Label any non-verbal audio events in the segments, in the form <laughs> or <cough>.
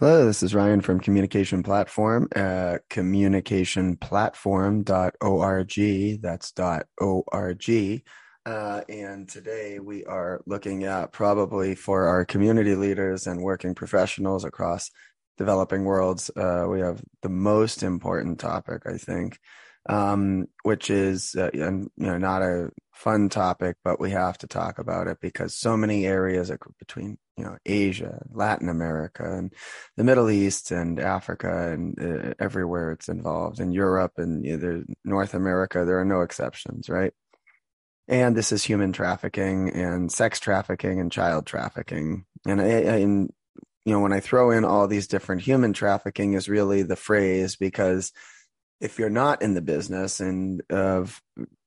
Hello, this is Ryan from Communication Platform at communicationplatform.org. That's .org. Uh, and today we are looking at probably for our community leaders and working professionals across developing worlds. Uh, we have the most important topic, I think, um, which is uh, you know not a fun topic, but we have to talk about it because so many areas between you know Asia, Latin America, and the Middle East, and Africa, and uh, everywhere it's involved, in Europe and you know, North America, there are no exceptions, right? And this is human trafficking and sex trafficking and child trafficking, and and you know when I throw in all these different human trafficking is really the phrase because if you're not in the business and of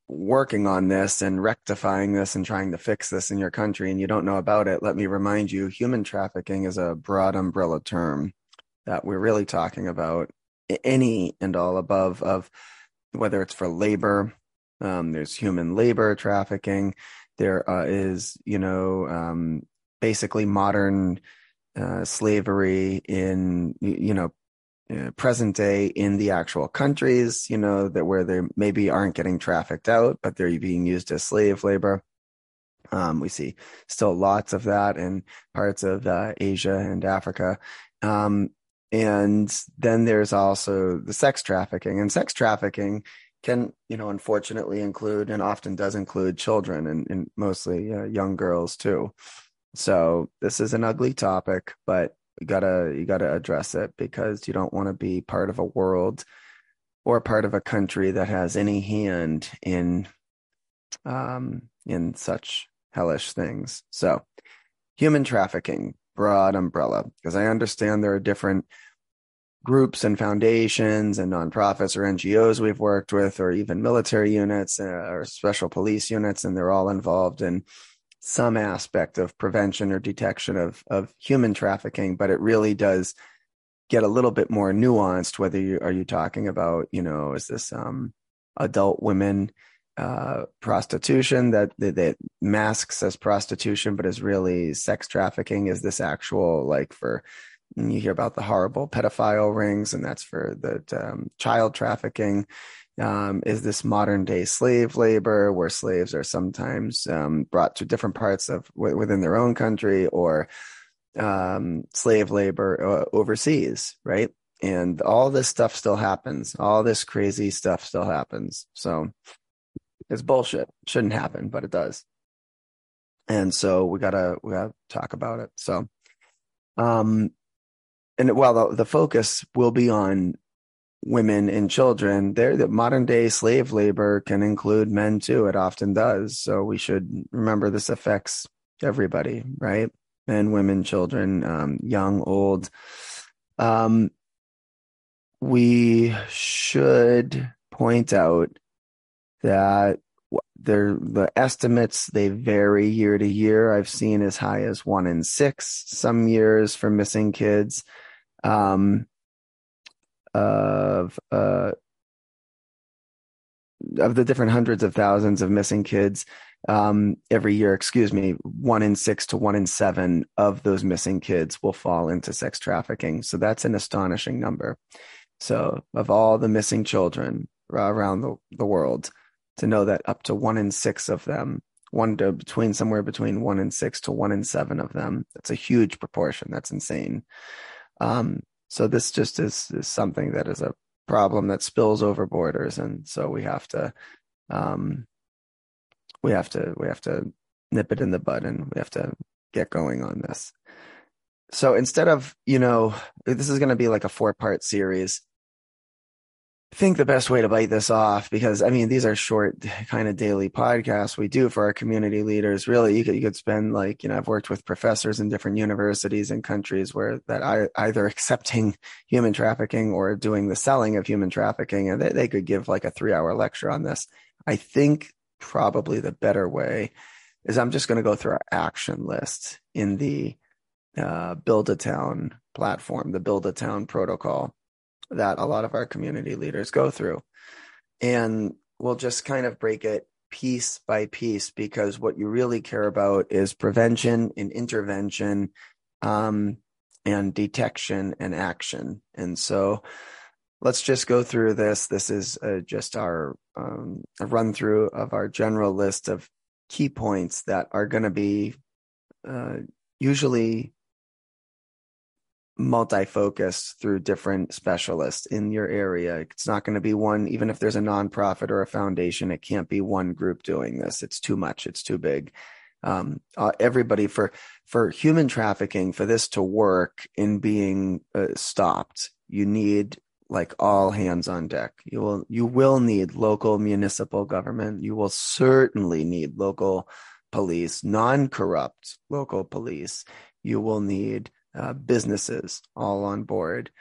working on this and rectifying this and trying to fix this in your country and you don't know about it, let me remind you human trafficking is a broad umbrella term that we're really talking about. Any and all above of whether it's for labor, um, there's human labor trafficking, There uh, is, you know, um, basically modern uh, slavery in, you know, uh, present day in the actual countries, you know, that where they maybe aren't getting trafficked out, but they're being used as slave labor. Um, we see still lots of that in parts of uh, Asia and Africa. Um, and then there's also the sex trafficking, and sex trafficking can, you know, unfortunately include and often does include children and, and mostly uh, young girls too. So this is an ugly topic, but you gotta you gotta address it because you don't want to be part of a world or part of a country that has any hand in um in such hellish things. So human trafficking broad umbrella because i understand there are different groups and foundations and nonprofits or ngos we've worked with or even military units uh, or special police units and they're all involved in some aspect of prevention or detection of of human trafficking, but it really does get a little bit more nuanced. Whether you are you talking about, you know, is this um, adult women uh, prostitution that, that that masks as prostitution, but is really sex trafficking? Is this actual like for you hear about the horrible pedophile rings, and that's for the um, child trafficking um, is this modern day slave labor where slaves are sometimes um, brought to different parts of w- within their own country or um, slave labor uh, overseas, right? And all this stuff still happens. All this crazy stuff still happens. So it's bullshit. Shouldn't happen, but it does. And so we gotta we gotta talk about it. So, um, and while the, the focus will be on women and children there that modern day slave labor can include men too it often does. So we should remember this affects everybody right? Men women children um, young old. Um, we should point out that there the estimates they vary year to year. I've seen as high as one in six some years for missing kids. Um, of uh, of the different hundreds of thousands of missing kids um, every year, excuse me, one in six to one in seven of those missing kids will fall into sex trafficking. So that's an astonishing number. So, of all the missing children around the, the world, to know that up to one in six of them, one to between somewhere between one in six to one in seven of them, that's a huge proportion. That's insane. Um, so this just is, is something that is a problem that spills over borders, and so we have to, um, we have to, we have to nip it in the bud, and we have to get going on this. So instead of, you know, this is going to be like a four part series think the best way to bite this off because I mean these are short kind of daily podcasts we do for our community leaders. Really, you could you could spend like you know I've worked with professors in different universities and countries where that I, either <laughs> accepting human trafficking or doing the selling of human trafficking, and they, they could give like a three hour lecture on this. I think probably the better way is I'm just going to go through our action list in the uh, Build a Town platform, the Build a Town protocol that a lot of our community leaders go through. And we'll just kind of break it piece by piece because what you really care about is prevention and intervention. Um, and detection and action. And so let's just go through this. This is uh, just our um, run through of our general list of key points that are going to be uh, usually multi-focused through different specialists in your area. It's not going to be one, even if there's a nonprofit or a foundation, it can't be one group doing this. It's too much. It's too big. Um, uh, everybody for for human trafficking for this to work in being uh, stopped, you need like all hands on deck. You will you will need local municipal government. You will certainly need local police, non-corrupt local police. You will need uh, businesses all on board.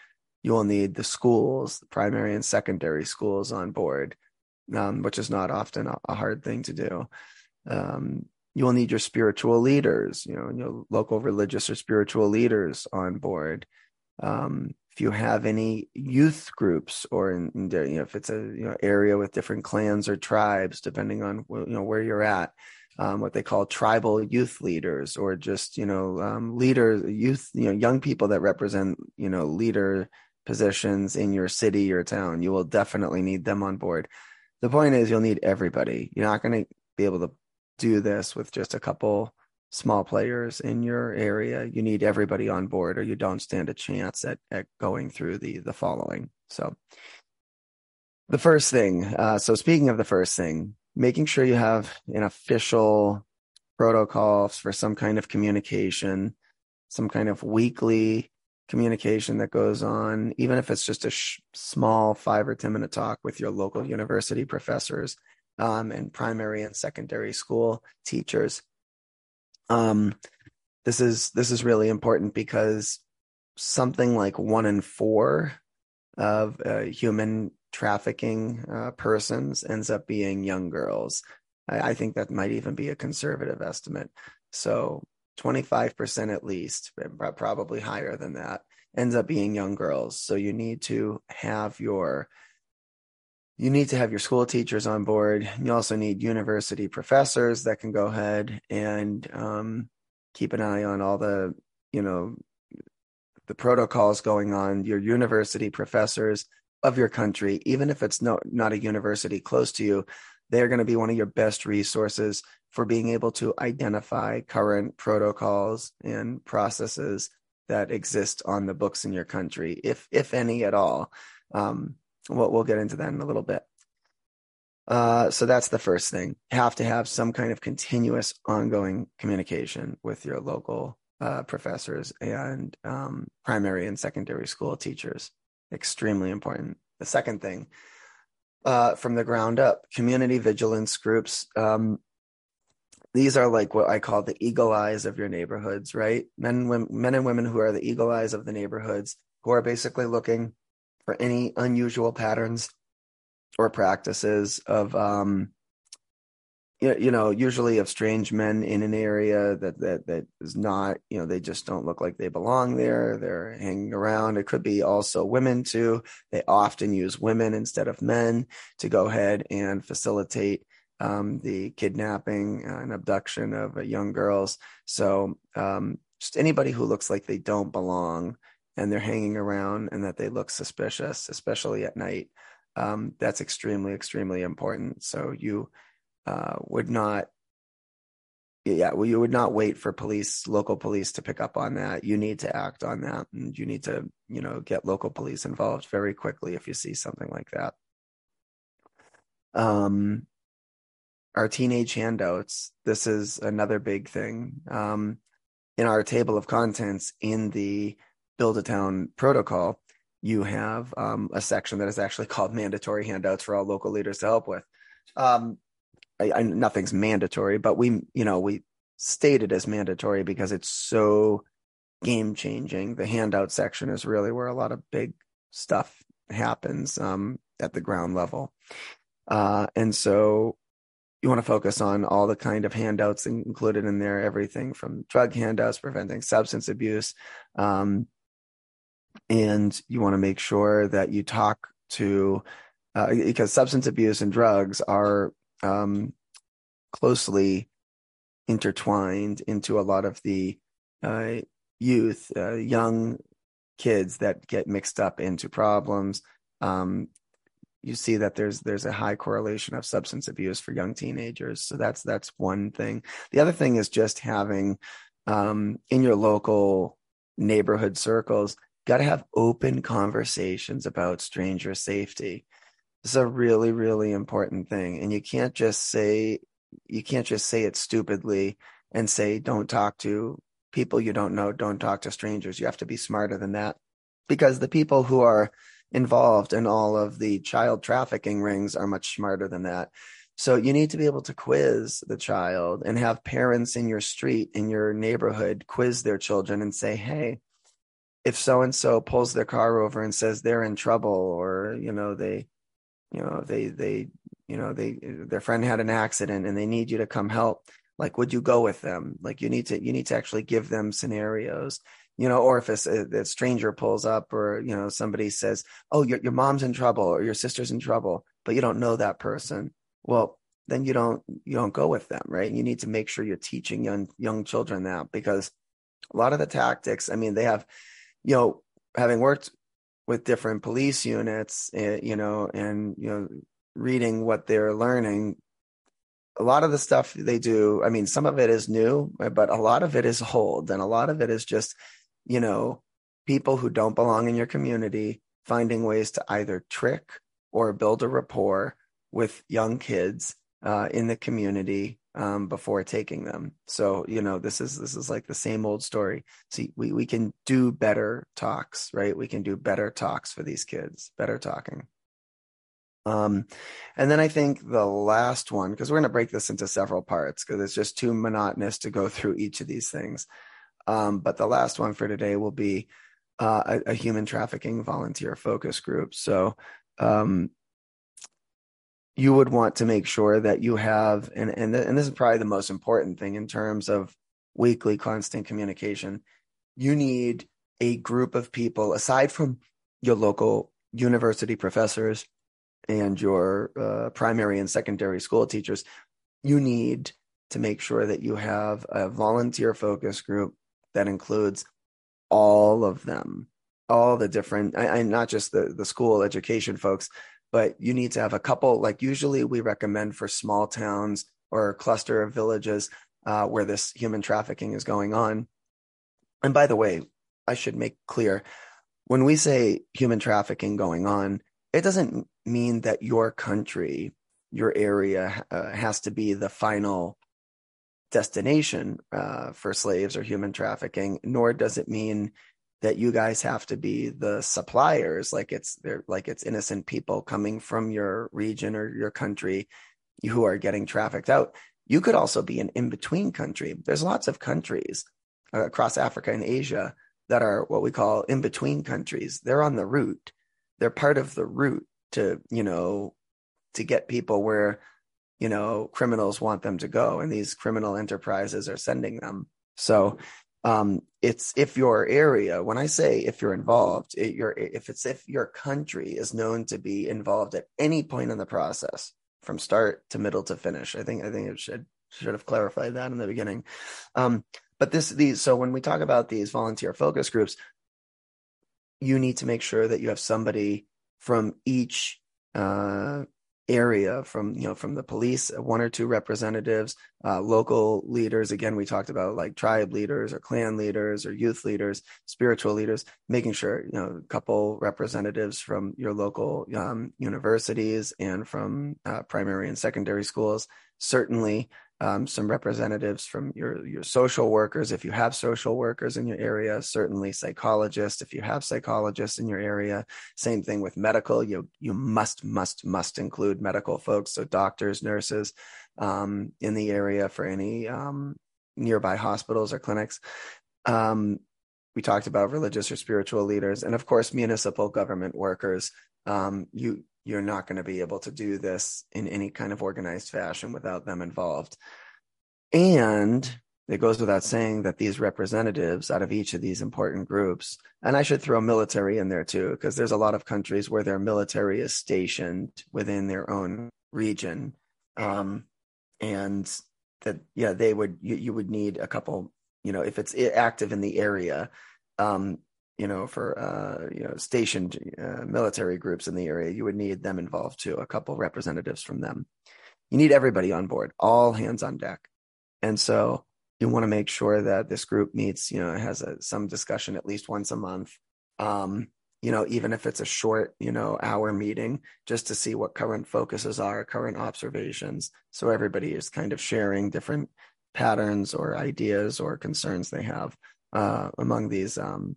You will need the schools, the primary and secondary schools on board, um, which is not often a, hard thing to do. Um, you will need your spiritual leaders, you know, your local religious or spiritual leaders on board. Um, if you have any youth groups or in, in, you know, if it's a you know area with different clans or tribes, depending on you know where you're at, um, what they call tribal youth leaders or just you know um, leaders youth you know young people that represent you know leader positions in your city or town. You will definitely need them on board. The point is you'll need everybody. You're not going to be able to do this with just a couple small players in your area. You need everybody on board or you don't stand a chance at, at going through the the following. So the first thing uh, so speaking of the first thing making sure you have an official protocols for some kind of communication, some kind of weekly communication that goes on, even if it's just a sh- small five or 10 minute talk with your local university professors um, and primary and secondary school teachers. Um, this is this is really important because something like one in four of human trafficking uh, persons ends up being young girls. I, I, think that might even be a conservative estimate. So 25% at least, probably higher than that, ends up being young girls. So you need to have your you need to have your school teachers on board. You also need university professors that can go ahead and um, keep an eye on all the, you know, the protocols going on. Your university professors of your country, even if it's no, not a university close to you, they're going to be one of your best resources for being able to identify current protocols and processes that exist on the books in your country, if if any at all. Um, we'll, we'll get into that in a little bit. Uh, so that's the first thing. Have to have some kind of continuous, ongoing communication with your local uh, professors and um, primary and secondary school teachers extremely important. The second thing, uh, from the ground up, community vigilance groups. Um, these are like what I call the eagle eyes of your neighborhoods, right? Men, women, men and women who are the eagle eyes of the neighborhoods, who are basically looking for any unusual patterns or practices of um, you know usually of strange men in an area that that that is not you know they just don't look like they belong there. They're hanging around. It could be also women too. They often use women instead of men to go ahead and facilitate um, the kidnapping and abduction of uh, young girls. So um, just anybody who looks like they don't belong and they're hanging around and that they look suspicious especially at night um, that's extremely extremely important. So you uh, would not yeah well you would not wait for police local police to pick up on that. You need to act on that and you need to you know get local police involved very quickly if you see something like that. Um our teenage handouts this is another big thing. Um in our table of contents in the build a town protocol you have um, a section that is actually <laughs> called mandatory handouts for all local leaders to help with. Um, I, I, nothing's mandatory, but we, you know, we state it as mandatory because it's so game changing. The handout section is really where a lot of big stuff happens um, at the ground level. Uh, and so you want to focus on all the kind of handouts included in there, everything from drug handouts, preventing substance abuse. Um, and you want to make sure that you talk to, uh, because substance abuse and drugs are um, closely intertwined into a lot of the uh, youth, uh, young kids that get mixed up into problems. Um, you see that there's there's a high correlation of substance abuse for young teenagers. So that's that's one thing. The other thing is just having um, in your local neighborhood circles, got to have open conversations about stranger safety. It's a really really important thing, and you can't just say you can't just say it stupidly and say don't talk to people you don't know, don't talk to strangers. You have to be smarter than that because the people who are involved in all of the child trafficking rings are much smarter than that. So you need to be able to quiz the child and have parents in your street, in your neighborhood, quiz their children and say, hey, if so and so pulls their car over and says they're in trouble or, you know, they, you know, they, they, you know, they, their friend had an accident and they need you to come help. Like, would you go with them? Like, you need to, you need to actually give them scenarios you know, or if a, a, stranger pulls up or, you know, somebody says, oh, your, your mom's in trouble or your sister's in trouble, but you don't know that person. Well, then you don't, you don't go with them, right? You need to make sure you're teaching young, young children that because a lot of the tactics, I mean, they have, you know, having worked with different police units, eh, you know, and, you know, reading what they're learning, a lot of the stuff they do, I mean, some of it is new, but a lot of it is old and a lot of it is just you know, people who don't belong in your community finding ways to either trick or build a rapport with young kids uh, in the community um, before taking them. So you know, this is this is like the same old story. See, we we can do better talks, right? We can do better talks for these kids, better talking. Um, and then I think the last one, because we're going to break this into several parts, because it's just too monotonous to go through each of these things. Um, but the last one for today will be uh, a, a, human trafficking volunteer focus group. So um, you would want to make sure that you have, and and, th- and this is probably the most important thing in terms of weekly constant communication. You need a group of people aside from your local university professors and your uh, primary and secondary school teachers. You need to make sure that you have a volunteer focus group that includes all of them, all the different, I, not just the, the school education folks, but you need to have a couple, like usually we recommend for small towns or cluster of villages uh, where this human trafficking is going on. And by the way, I should make clear when we say human trafficking going on, it doesn't mean that your country, your area uh, has to be the final destination uh, for slaves or human trafficking, nor does it mean that you guys have to be the suppliers like it's they're like it's innocent people coming from your region or your country who are getting trafficked out. You could also be an in-between country. There's lots of countries uh, across africa and asia that are what we call in-between countries. They're on the route. They're part of the route to you know to get people where you know criminals want them to go and these criminal enterprises are sending them. So um, it's if your area when i say if you're involved it, you're, if it's if your country is known to be involved at any point in the process from start to middle to finish i think i think it should should have clarified that in the beginning. Um, but this these so when we talk about these volunteer focus groups you need to make sure that you have somebody from each uh, area from you know from the police one or two representatives uh, local leaders. Again we talked about like tribe leaders or clan leaders or youth leaders spiritual leaders making sure you know a couple representatives from your local um, universities and from uh, primary and secondary schools. Certainly um, some representatives from your your social workers. If you have social workers in your area certainly psychologists. If you have psychologists in your area same thing with medical. You you must must must include medical folks so doctors nurses um, in the area for any um, nearby hospitals or clinics. Um, we talked about religious or spiritual leaders and of course municipal government workers. Um, you you're not going to be able to do this in any kind of organized fashion without them involved. And it goes without saying that these representatives out of each of these important groups, and I should throw military in there too, because there's a lot of countries where their military is stationed within their own region. Um, and that, yeah, they would, you, you would need a couple you know, if it's active in the area, um, you know, for uh, you know, stationed uh, military groups in the area, you would need them involved too. A couple representatives from them. You need everybody on board, all hands on deck, and so you want to make sure that this group meets, you know, has a, some discussion at least once a month. Um, you know, even if it's a short, you know, hour meeting, just to see what current focuses are, current observations. So everybody is kind of sharing different patterns or ideas or concerns they have uh, among these um,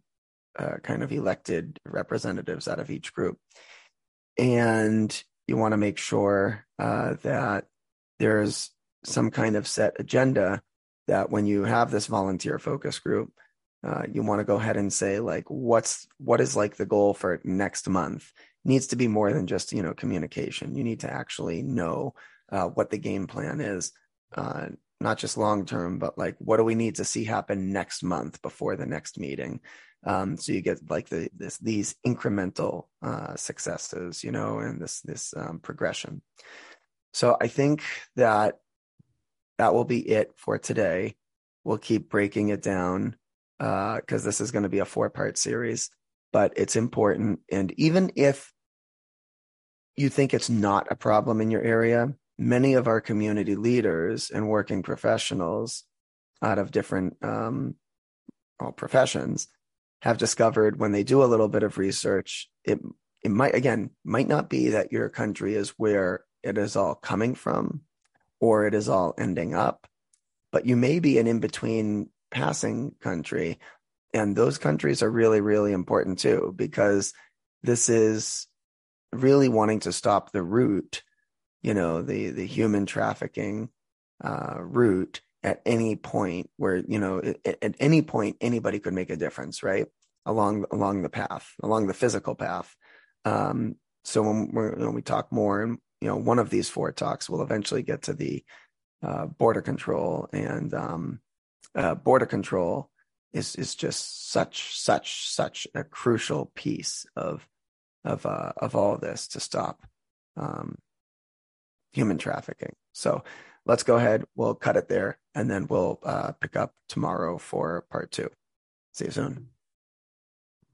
uh, kind of elected representatives out of each group. And you want to make sure uh, that there's some kind of set agenda that when you have this volunteer focus group, uh, you want to go ahead and say like what's what is like the goal for next month it needs to be more than just you know communication you need to actually know uh, what the game plan is uh, not just long term but like what do we need to see happen next month before the next meeting? Um, so you get like the this these incremental uh, successes you know and this this um, progression. So i think that that will be it for today. We'll keep breaking it down because uh, this is going to be a four part series, but it's important. And even if you think it's not a problem in your area, many of our community leaders and working professionals out of different um, well, professions have discovered when they do a little bit of research, it it might again might not be that your country is where it is all coming from or it is all ending up, but you may be an in between passing country. And those countries are really, really important too, because this is really wanting to stop the root, you know, the, the human trafficking uh, route at any point where, you know, at, at any point, anybody could make a difference, right? Along, along the path, along the physical path. Um, so when, when we talk more, and you know, one of these four talks will eventually get to the uh, border control and um, uh, border control is is just such such such a crucial piece of of uh, of all of this to stop um, human trafficking. So let's go ahead. We'll cut it there, and then we'll uh, pick up tomorrow for part two. See you soon.